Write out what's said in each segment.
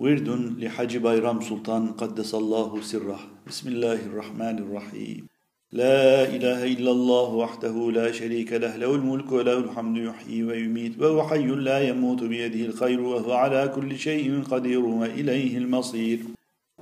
ورد لحج بيرام سلطان قدس الله سره. بسم الله الرحمن الرحيم. لا إله إلا الله وحده لا شريك له له الملك وله الحمد يحيي ويميت وهو حي لا يموت بيده الخير وهو على كل شيء قدير وإليه المصير.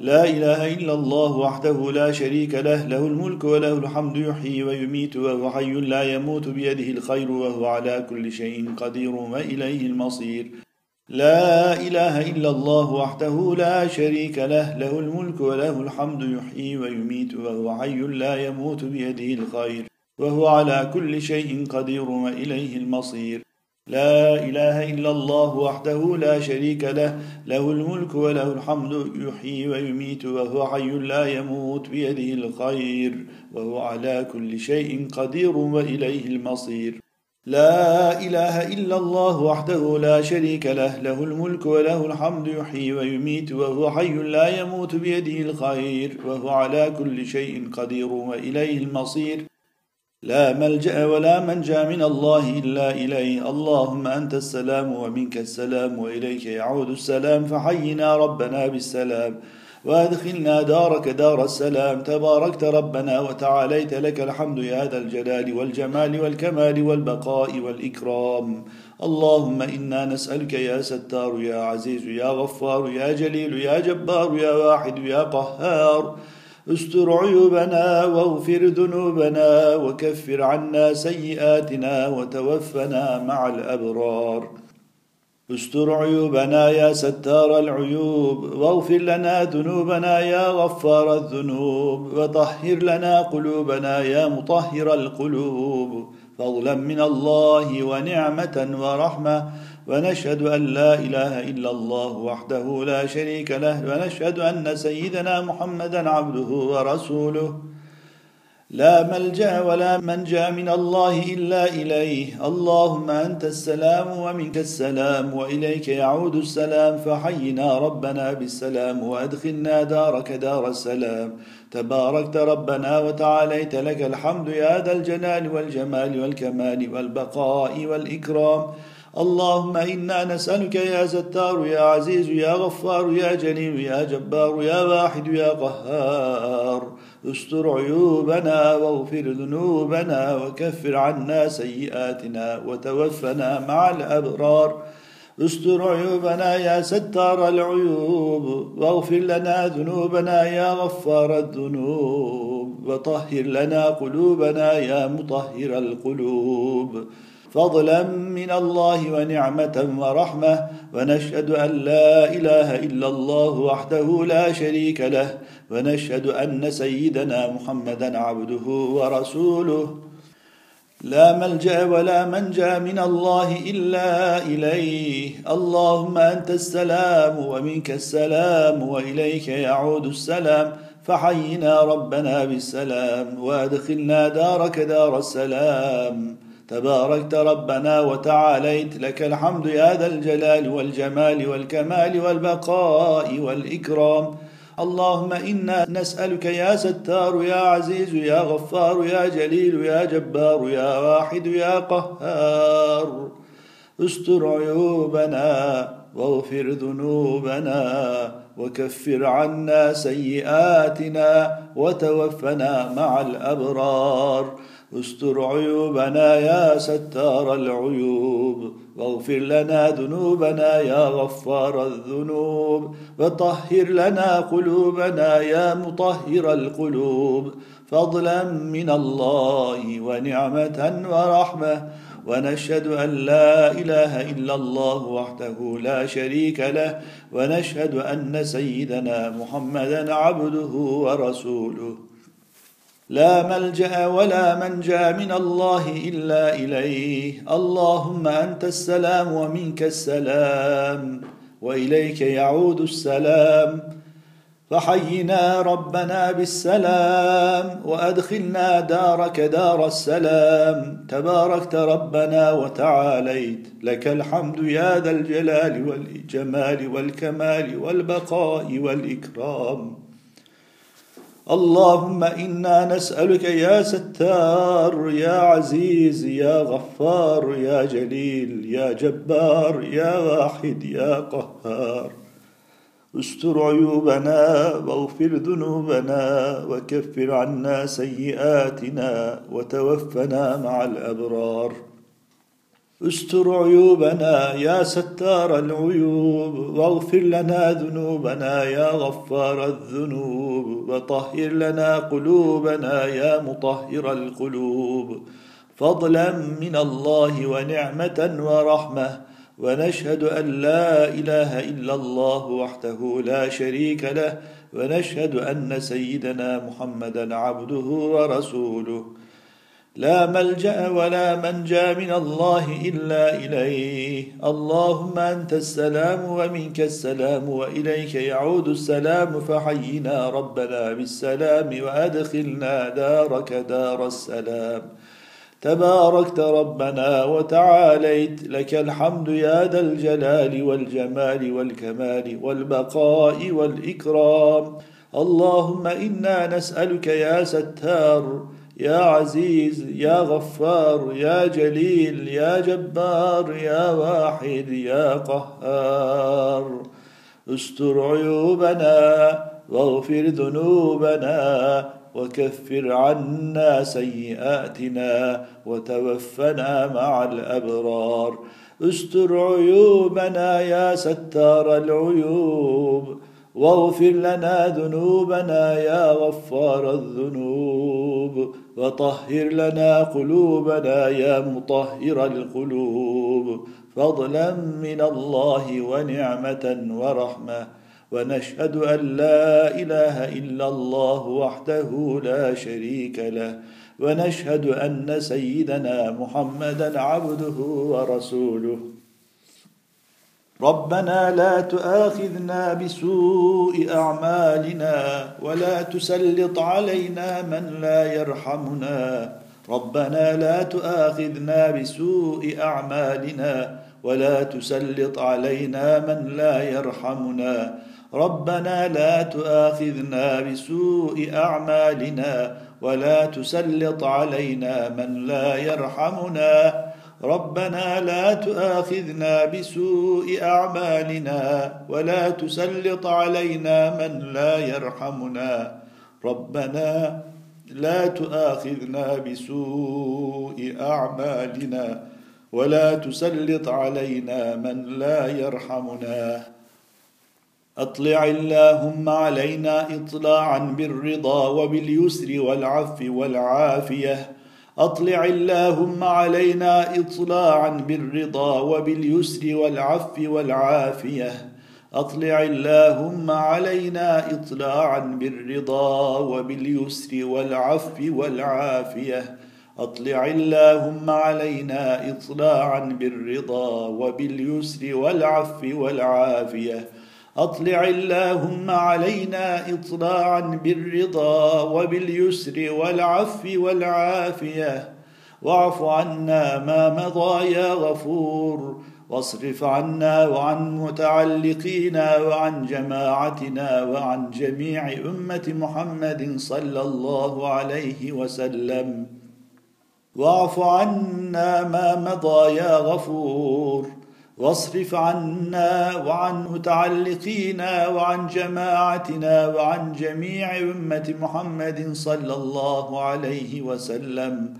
لا إله إلا الله وحده لا شريك له له الملك وله الحمد يحيي ويميت وهو حي لا يموت بيده الخير وهو على كل شيء قدير وإليه المصير. لا إله إلا الله وحده لا شريك له له الملك وله الحمد يحيي ويميت وهو حي لا يموت بيده الخير وهو على كل شيء قدير وإليه المصير. لا إله إلا الله وحده لا شريك له له الملك وله الحمد يحيي ويميت وهو حي لا يموت بيده الخير وهو على كل شيء قدير وإليه المصير. لا إله إلا الله وحده لا شريك له له الملك وله الحمد يحيي ويميت وهو حي لا يموت بيده الخير وهو على كل شيء قدير وإليه المصير. لا ملجأ ولا منجأ من الله إلا إليه. اللهم أنت السلام ومنك السلام وإليك يعود السلام فحينا ربنا بالسلام. وادخلنا دارك دار السلام. تباركت ربنا وتعاليت لك الحمد يا ذا الجلال والجمال والكمال والبقاء والإكرام. اللهم إنا نسألك يا ستار يا عزيز يا غفار يا جليل يا جبار يا واحد يا قهار. استر عيوبنا واغفر ذنوبنا وكفر عنا سيئاتنا وتوفنا مع الأبرار. استر عيوبنا يا ستار العيوب واغفر لنا ذنوبنا يا غفار الذنوب وطهر لنا قلوبنا يا مطهر القلوب. فضلا من الله ونعمة ورحمة ونشهد أن لا إله إلا الله وحده لا شريك له ونشهد أن سيدنا محمدا عبده ورسوله. لا ملجأ ولا منجأ من الله إلا إليه. اللهم أنت السلام ومنك السلام وإليك يعود السلام. فحينا ربنا بالسلام وأدخلنا دارك دار السلام. تباركت ربنا وتعاليت لك الحمد يا ذا الجلال والجمال والكمال والبقاء والإكرام. اللهم إنا نسألك يا ستار يا عزيز يا غفار يا جليل يا جبار يا واحد يا قهار. استر عيوبنا واغفر ذنوبنا وكفر عنا سيئاتنا وتوفنا مع الأبرار. استر عيوبنا يا ستار العيوب واغفر لنا ذنوبنا يا غفار الذنوب. وطهر لنا قلوبنا يا مطهر القلوب. فضلا من الله ونعمة ورحمة ونشهد أن لا إله إلا الله وحده لا شريك له ونشهد أن سيدنا محمدا عبده ورسوله. لا ملجأ ولا منجأ من الله إلا إليه. اللهم أنت السلام ومنك السلام وإليك يعود السلام. فحينا ربنا بالسلام وأدخلنا دارك دار السلام. تباركت ربنا وتعاليت لك الحمد يا ذا الجلال والجمال والكمال والبقاء والإكرام. اللهم إنا نسألك يا ستار يا عزيز يا غفار يا جليل يا جبار يا واحد يا قهار. استر عيوبنا واغفر ذنوبنا وكفر عنا سيئاتنا وتوفنا مع الأبرار. استر عيوبنا يا ستار العيوب. واغفر لنا ذنوبنا يا غفار الذنوب. وطهر لنا قلوبنا يا مطهر القلوب. فضلا من الله ونعمة ورحمة. ونشهد أن لا إله إلا الله وحده لا شريك له. ونشهد أن سيدنا محمدا عبده ورسوله. لا ملجأ ولا منجأ من الله إلا إليه. اللهم أنت السلام ومنك السلام وإليك يعود السلام. فحينا ربنا بالسلام وأدخلنا دارك دار السلام. تباركت ربنا وتعاليت. لك الحمد يا ذا الجلال والجمال والكمال والبقاء والإكرام. اللهم إنا نسألك يا ستار يا عزيز يا غفار يا جليل يا جبار يا واحد يا قهار. استر عيوبنا واغفر ذنوبنا وكفر عنا سيئاتنا وتوفنا مع الأبرار. استر عيوبنا يا ستار العيوب واغفر لنا ذنوبنا يا غفار الذنوب وطهر لنا قلوبنا يا مطهر القلوب. فضلا من الله ونعمة ورحمة ونشهد أن لا إله إلا الله وحده لا شريك له ونشهد أن سيدنا محمدا عبده ورسوله. لا ملجأ ولا منجأ من الله إلا إليه. اللهم أنت السلام ومنك السلام وإليك يعود السلام. فحينا ربنا بالسلام وأدخلنا دارك دار السلام. تباركت ربنا وتعاليت. لك الحمد يا ذا الجلال والجمال والكمال والبقاء والإكرام. اللهم إنا نسألك يا ستار يا عزيز يا غفار يا جليل يا جبار يا واحد يا قهار. استر عيوبنا واغفر ذنوبنا وكفر عنا سيئاتنا وتوفنا مع الأبرار. استر عيوبنا يا ستار العيوب واغفر لنا ذنوبنا يا غفار الذنوب. وطهر لنا قلوبنا يا مطهر القلوب. فضلا من الله ونعمة ورحمة. ونشهد أن لا إله إلا الله وحده لا شريك له. ونشهد أن سيدنا محمدا عبده ورسوله. ربنا لا تؤاخذنا بسوء أعمالنا ولا تسلط علينا من لا يرحمنا. ربنا لا تؤاخذنا بسوء أعمالنا ولا تسلط علينا من لا يرحمنا. ربنا لا تؤاخذنا بسوء أعمالنا ولا تسلط علينا من لا يرحمنا. ربنا لا تؤاخذنا بسوء أعمالنا ولا تسلط علينا من لا يرحمنا. ربنا لا تؤاخذنا بسوء أعمالنا ولا تسلط علينا من لا يرحمنا. أطلع اللهم علينا اطلاعا بالرضا وباليسر والعفو والعافية. أطلع اللهم علينا اطلاعا بالرضا وباليسر والعفو والعافية. أطلع اللهم علينا اطلاعا بالرضا وباليسر والعفو والعافية. أطلع اللهم علينا اطلاعا بالرضا وباليسر والعفو والعافية. أطلع اللهم علينا اطلاعا بالرضا وباليسر والعفو والعافية. واعف عنا ما مضى يا غفور. واصرف عنا وعن متعلقينا وعن جماعتنا وعن جميع أمة محمد صلى الله عليه وسلم. واعف عنا ما مضى يا غفور. واصرف عنا وعن متعلقينا وعن جماعتنا وعن جميع أمة محمد صلى الله عليه وسلم.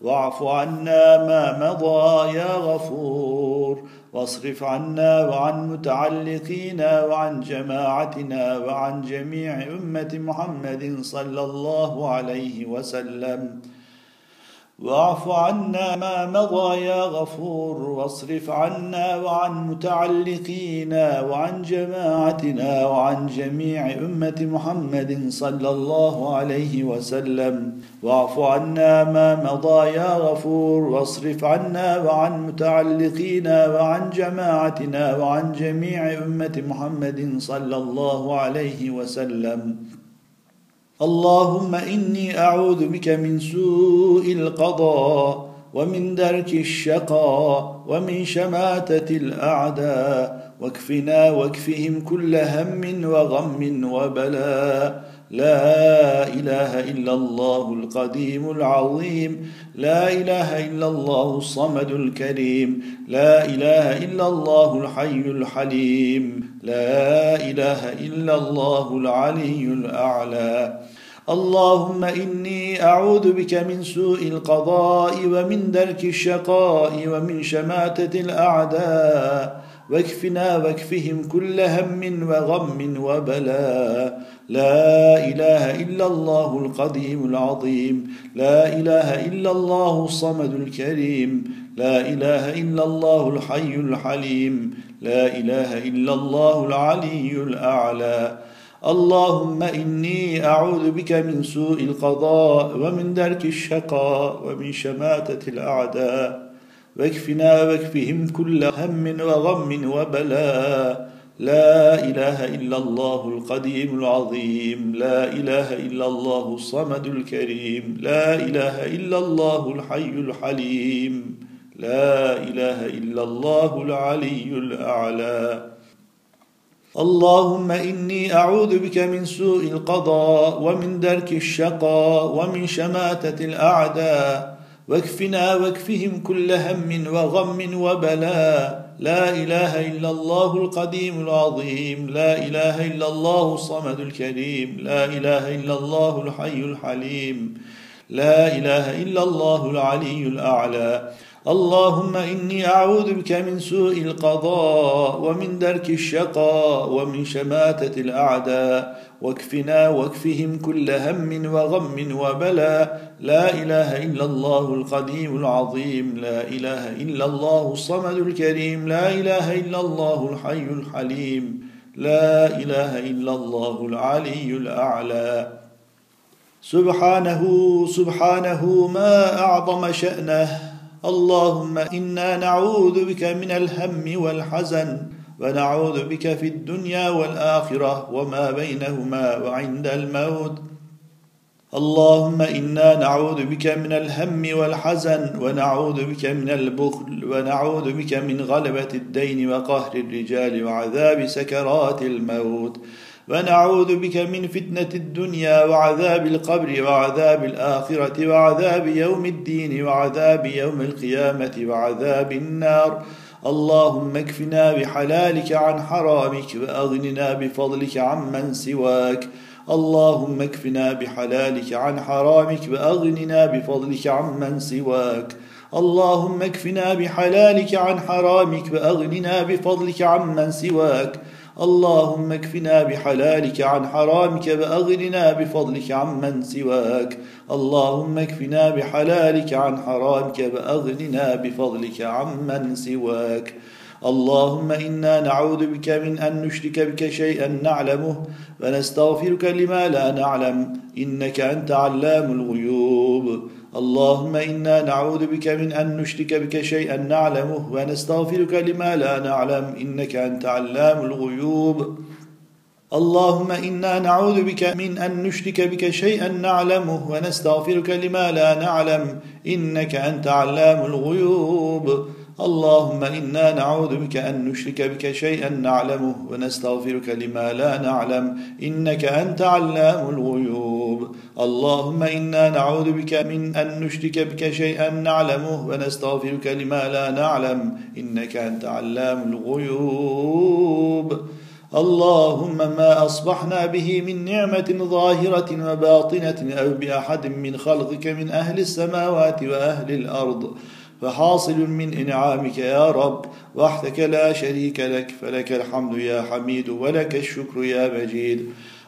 واعف عنا ما مضى يا غفور. واصرف عنا وعن متعلقينا وعن جماعتنا وعن جميع أمة محمد صلى الله عليه وسلم. واعف عنا ما مضى يا غفور واصرف عنا وعن متعلقينا وعن جماعتنا وعن جميع أمة محمد صلى الله عليه وسلم. واعف عنا ما مضى يا غفور واصرف عنا وعن متعلقينا وعن جماعتنا وعن جميع أمة محمد صلى الله عليه وسلم. اللهم إني أعوذ بك من سوء القضاء ومن درك الشقاء ومن شماتة الأعداء واكفنا واكفهم كل هم وغم وبلاء لا إله إلا الله القديم العظيم. لا إله إلا الله الصمد الكريم. لا إله إلا الله الحي الحليم. لا إله إلا الله العلي الأعلى. اللهم إني أعوذ بك من سوء القضاء ومن درك الشقاء ومن شماتة الأعداء. واكفنا واكفهم كل هم وغم وبلاء لا إله إلا الله القديم العظيم. لا إله إلا الله الصمد الكريم. لا إله إلا الله الحي الحليم. لا إله إلا الله العلي الأعلى. اللهم إني أعوذ بك من سوء القضاء ومن درك الشقاء ومن شماتة الأعداء. واكفنا واكفهم كل هم وغم وبلاء لا إله إلا الله القديم العظيم. لا إله إلا الله الصمد الكريم. لا إله إلا الله الحي الحليم. لا إله إلا الله العلي الأعلى. اللهم إني أعوذ بك من سوء القضاء ومن درك الشقاء ومن شماتة الأعداء. واكفنا واكفهم كل هم وغم وبلاء لا إله إلا الله القديم العظيم. لا إله إلا الله الصمد الكريم. لا إله إلا الله الحي الحليم. لا إله إلا الله العلي الأعلى. اللهم إني أعوذ بك من سوء القضاء ومن درك الشقاء ومن شماتة الأعداء. واكفنا واكفهم كل هم وغم وبلاء لا إله إلا الله القديم العظيم. لا إله إلا الله الصمد الكريم. لا إله إلا الله الحي الحليم. لا إله إلا الله العلي الأعلى. سبحانه سبحانه ما أعظم شأنه. اللهم إنا نعوذ بك من الهم والحزن ونعوذ بك في الدنيا والآخرة وما بينهما وعند الموت. اللهم إنا نعوذ بك من الهم والحزن ونعوذ بك من البخل ونعوذ بك من غلبة الدين وقهر الرجال وعذاب سكرات الموت. ونعوذ بك من فتنة الدنيا وعذاب القبر وعذاب الآخرة وعذاب يوم الدين وعذاب يوم القيامة وعذاب النار. اللهم اكفنا بحلالك عن حرامك وأغننا بفضلك عمن سواك. اللهم اكفنا بحلالك عن حرامك وأغننا بفضلك عمن سواك. اللهم اكفنا بحلالك عن حرامك وأغننا بفضلك عمن سواك. اللهم اكفنا بحلالك عن حرامك وأغننا بفضلك عمن سواك. اللهم اكفنا بحلالك عن حرامك وأغننا بفضلك عمن سواك. اللهم إنا نعوذ بك من أن نشرك بك شيئا نعلمه ونستغفرك لما لا نعلم. إنك أنت علام الغيوب. اللهم إنا نعوذ بك من أن نشرك بك شيئا نعلمه ونستغفرك لما لا نعلم إنك أنت علام الغيوب. اللهم إنا نعوذ بك من أن نشرك بك شيئا نعلمه ونستغفرك لما لا نعلم إنك أنت علام الغيوب. اللهم إنا نعوذ بك أن نشرك بك شيئا نعلمه ونستغفرك لما لا نعلم إنك أنت علام الغيوب. اللهم إنا نعوذ بك من أن نشرك بك شيئا نعلمه ونستغفرك لما لا نعلم إنك أنت علام الغيوب. اللهم ما أصبحنا به من نعمة ظاهرة وباطنة أو بأحد من خلقك من أهل السماوات وأهل الأرض. فحاصل من إنعامك يا رب وحدك لا شريك لك فلك الحمد يا حميد ولك الشكر يا مجيد.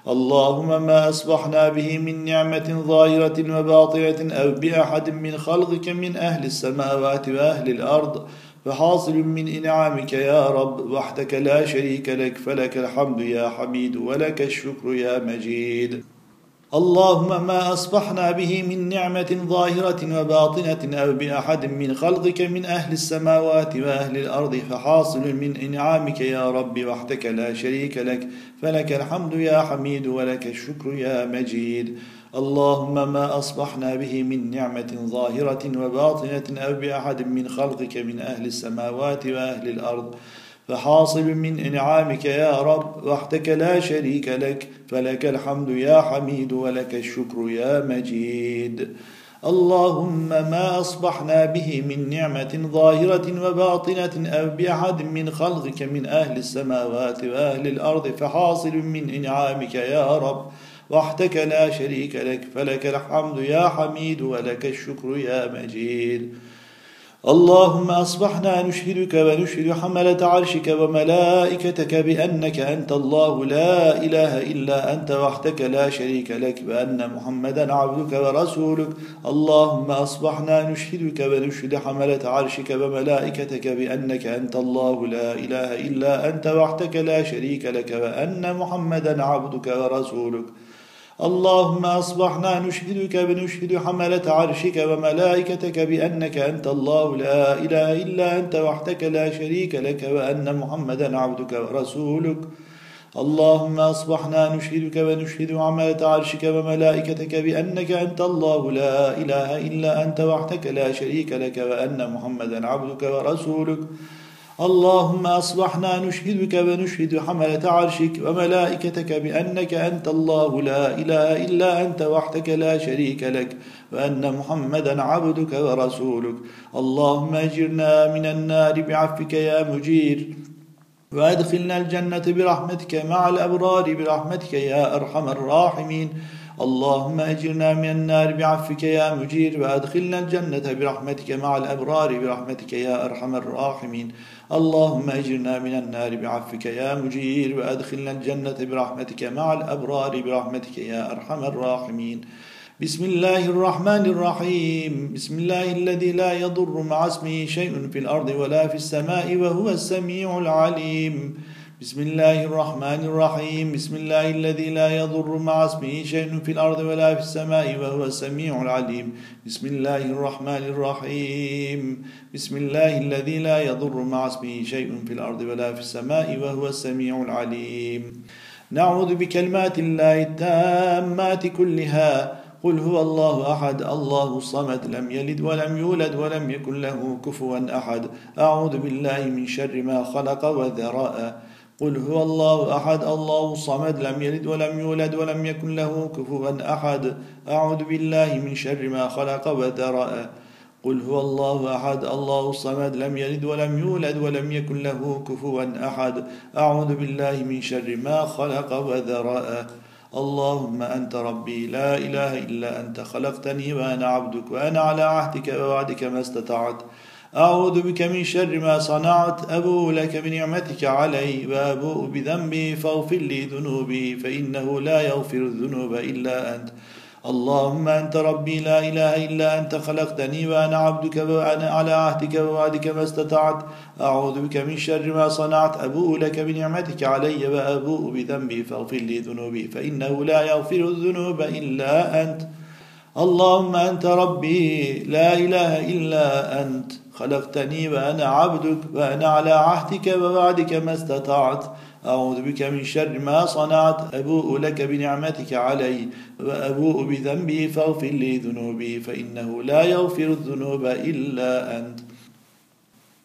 اللهم ما أصبحنا به من نعمة ظاهرة وباطنة أو بأحد من خلقك من أهل السماوات وأهل الأرض. فحاصل من إنعامك يا رب وحدك لا شريك لك فلك الحمد يا حميد ولك الشكر يا مجيد. اللهم ما أصبحنا به من نعمة ظاهرة وباطنة أو بأحد من خلقك من أهل السماوات وأهل الأرض فحاصل من إنعامك يا رب وحدك لا شريك لك. فلك الحمد يا حميد ولك الشكر يا مجيد. اللهم ما أصبحنا به من نعمة ظاهرة وباطنة أو بأحد من خلقك من أهل السماوات وأهل الأرض. فحاصل من إنعامك يا رب وحدك لا شريك لك فلك الحمد يا حميد ولك الشكر يا مجيد. اللهم ما أصبحنا به من نعمة ظاهرة وباطنة أو بأحد من خلقك من أهل السماوات وأهل الأرض فحاصل من إنعامك يا رب. وحدك لا شريك لك فلك الحمد يا حميد ولك الشكر يا مجيد. اللهم أصبحنا نشهدك ونشهد حملة عرشك وملائكتك بأنك أنت الله لا إله إلا أنت وحدك لا شريك لك وأن محمدا عبدك ورسولك. اللهم أصبحنا نشهدك ونشهد حملة عرشك وملائكتك بأنك أنت الله لا إله إلا أنت وحدك لا شريك لك وأن محمدا عبدك ورسولك. اللهم أصبحنا نشهدك بنشهد حملة عرشك وملائكتك بأنك أنت الله. لا إله إلا أنت وحدك لا شريك لك وأن محمدا عبدك ورسولك. اللهم أصبحنا نشهدك ونشهد حملة عرشك وملائكتك بأنك أنت الله. لا إله إلا أنت وحدك لا شريك لك وأن محمدا عبدك ورسولك. اللهم أصبحنا نشهدك ونشهد حملة عرشك وملائكتك بأنك أنت الله لا إله إلا أنت وحدك لا شريك لك وأن محمدا عبدك ورسولك. اللهم أجرنا من النار بعفك يا مجير وأدخلنا الجنة برحمتك مع الأبرار برحمتك يا أرحم الراحمين. اللهم أجرنا من النار بعفك يا مجير وأدخلنا الجنة برحمتك مع الأبرار برحمتك يا أرحم الراحمين. اللهم أجرنا من النار بعفك يا مجير وأدخلنا الجنة برحمتك مع الأبرار برحمتك يا أرحم الراحمين. بسم الله الرحمن الرحيم. بسم الله الذي لا يضر مع اسمه شيء في الأرض ولا في السماء وهو السميع العليم. بسم الله الرحمن الرحيم بسم الله الذي لا يضر مع اسمه شيء في الأرض ولا في السماء وهو السميع العليم بسم الله الرحمن الرحيم بسم الله الذي لا يضر مع اسمه شيء في الأرض ولا في السماء وهو السميع العليم نعوذ بكلمات الله التامات كلها قل هو الله أحد الله الصمد لم يلد ولم يولد ولم يكن له كفوا أحد أعوذ بالله من شر ما خلق وذراء قل هو الله أحد الله الصمد لم يلد ولم يولد ولم يكن له كفوا أحد. أعوذ بالله من شر ما خلق وذرأ. قل هو الله أحد الله الصمد لم يلد ولم يولد ولم يكن له كفوا أحد. أعوذ بالله من شر ما خلق وذرأ. اللهم أنت ربي لا إله إلا أنت خلقتني وأنا عبدك وأنا على عهدك ووعدك ما استطعت. أعوذ بك من شر ما صنعت أبوء لك بنعمتك علي وأبوء بذنبي فاغفر لي ذنوبي فإنه لا يغفر الذنوب إلا أنت. اللهم أنت ربي لا إله إلا أنت خلقتني وأنا عبدك وأنا على عهدك ووعدك ما استطعت. أعوذ بك من شر ما صنعت أبوء لك بنعمتك علي وأبوء بذنبي فاغفر لي ذنوبي فإنه لا يغفر الذنوب إلا أنت. اللهم أنت ربي لا إله إلا أنت. خلقتني وأنا عبدك وأنا على عهدك ووعدك ما استطعت. أعوذ بك من شر ما صنعت. أبوء لك بنعمتك علي وأبوء بذنبي فاغفر لي ذنوبي فإنه لا يغفر الذنوب إلا أنت.